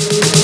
you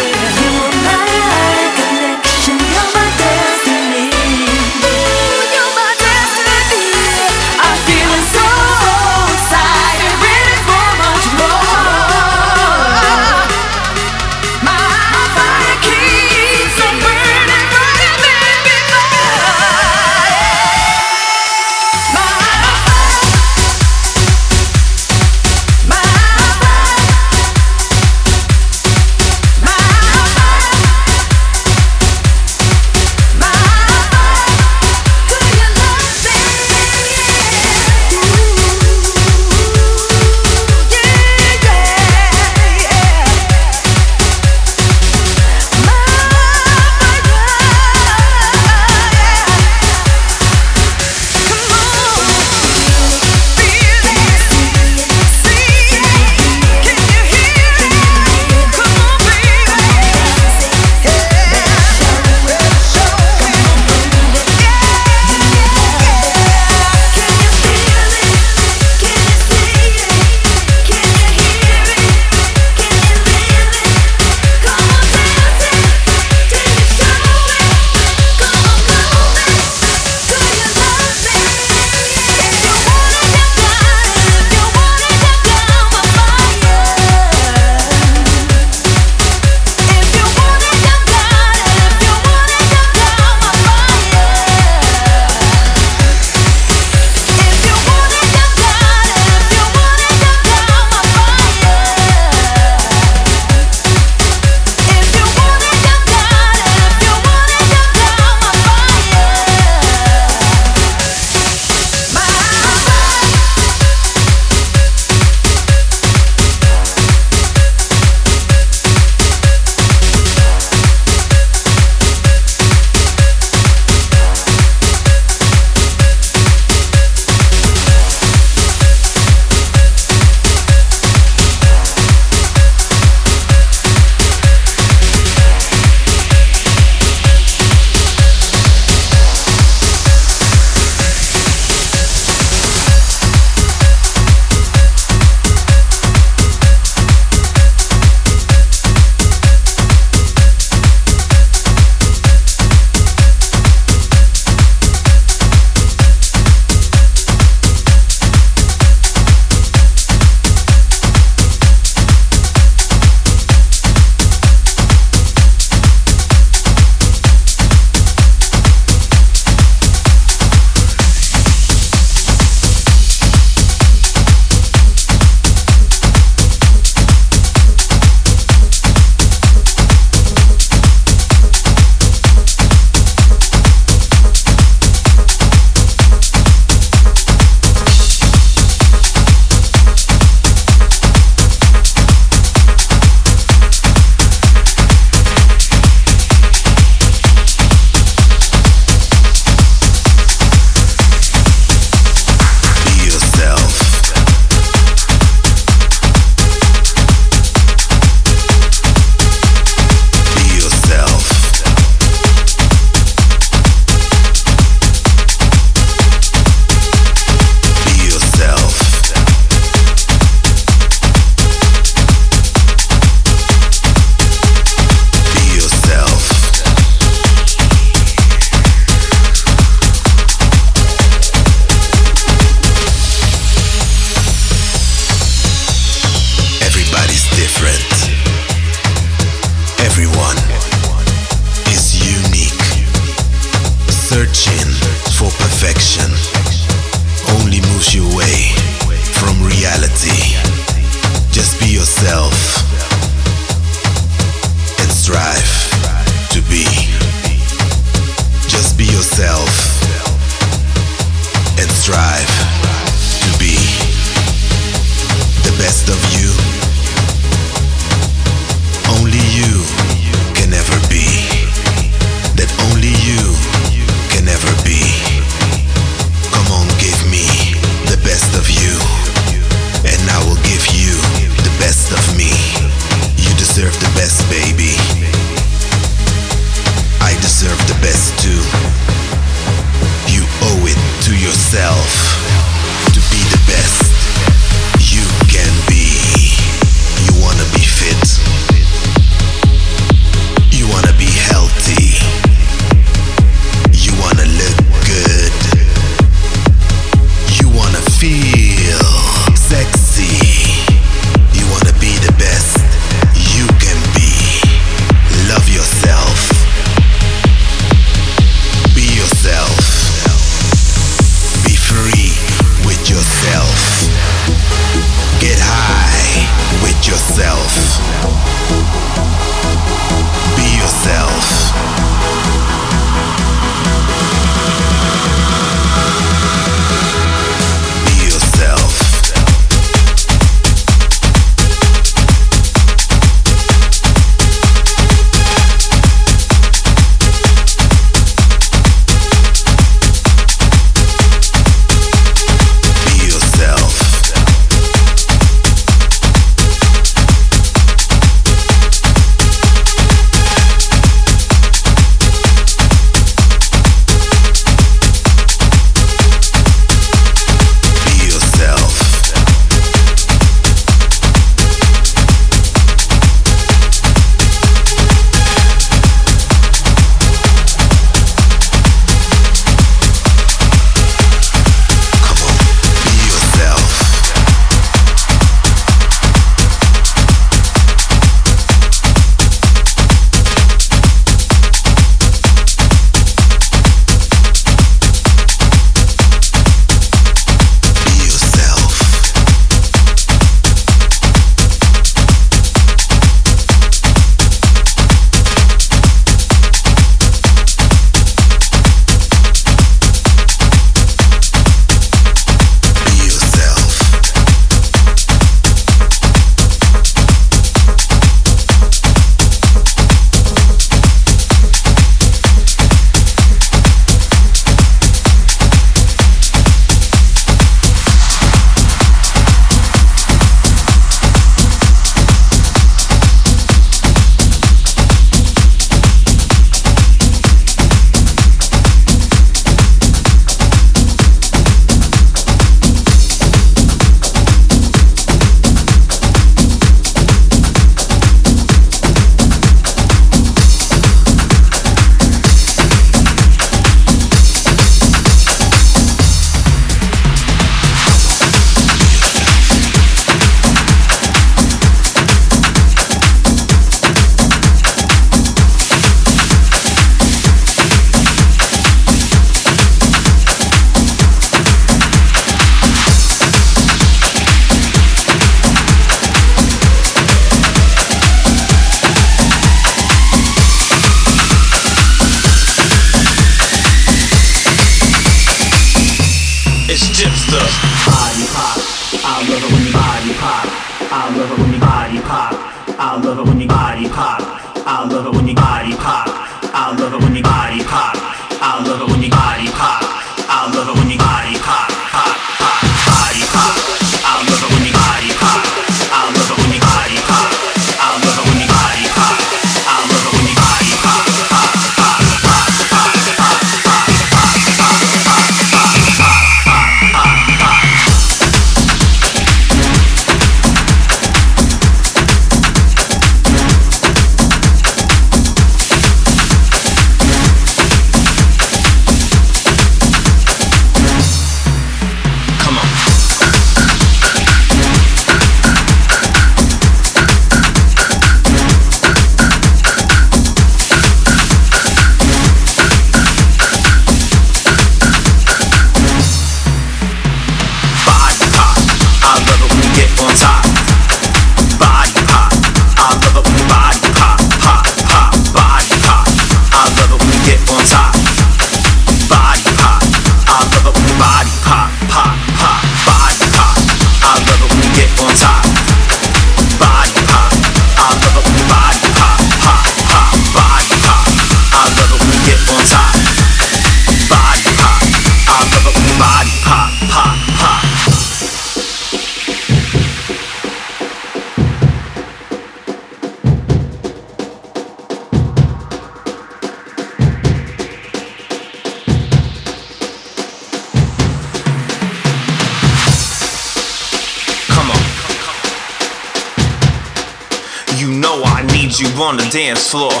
dance floor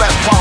rap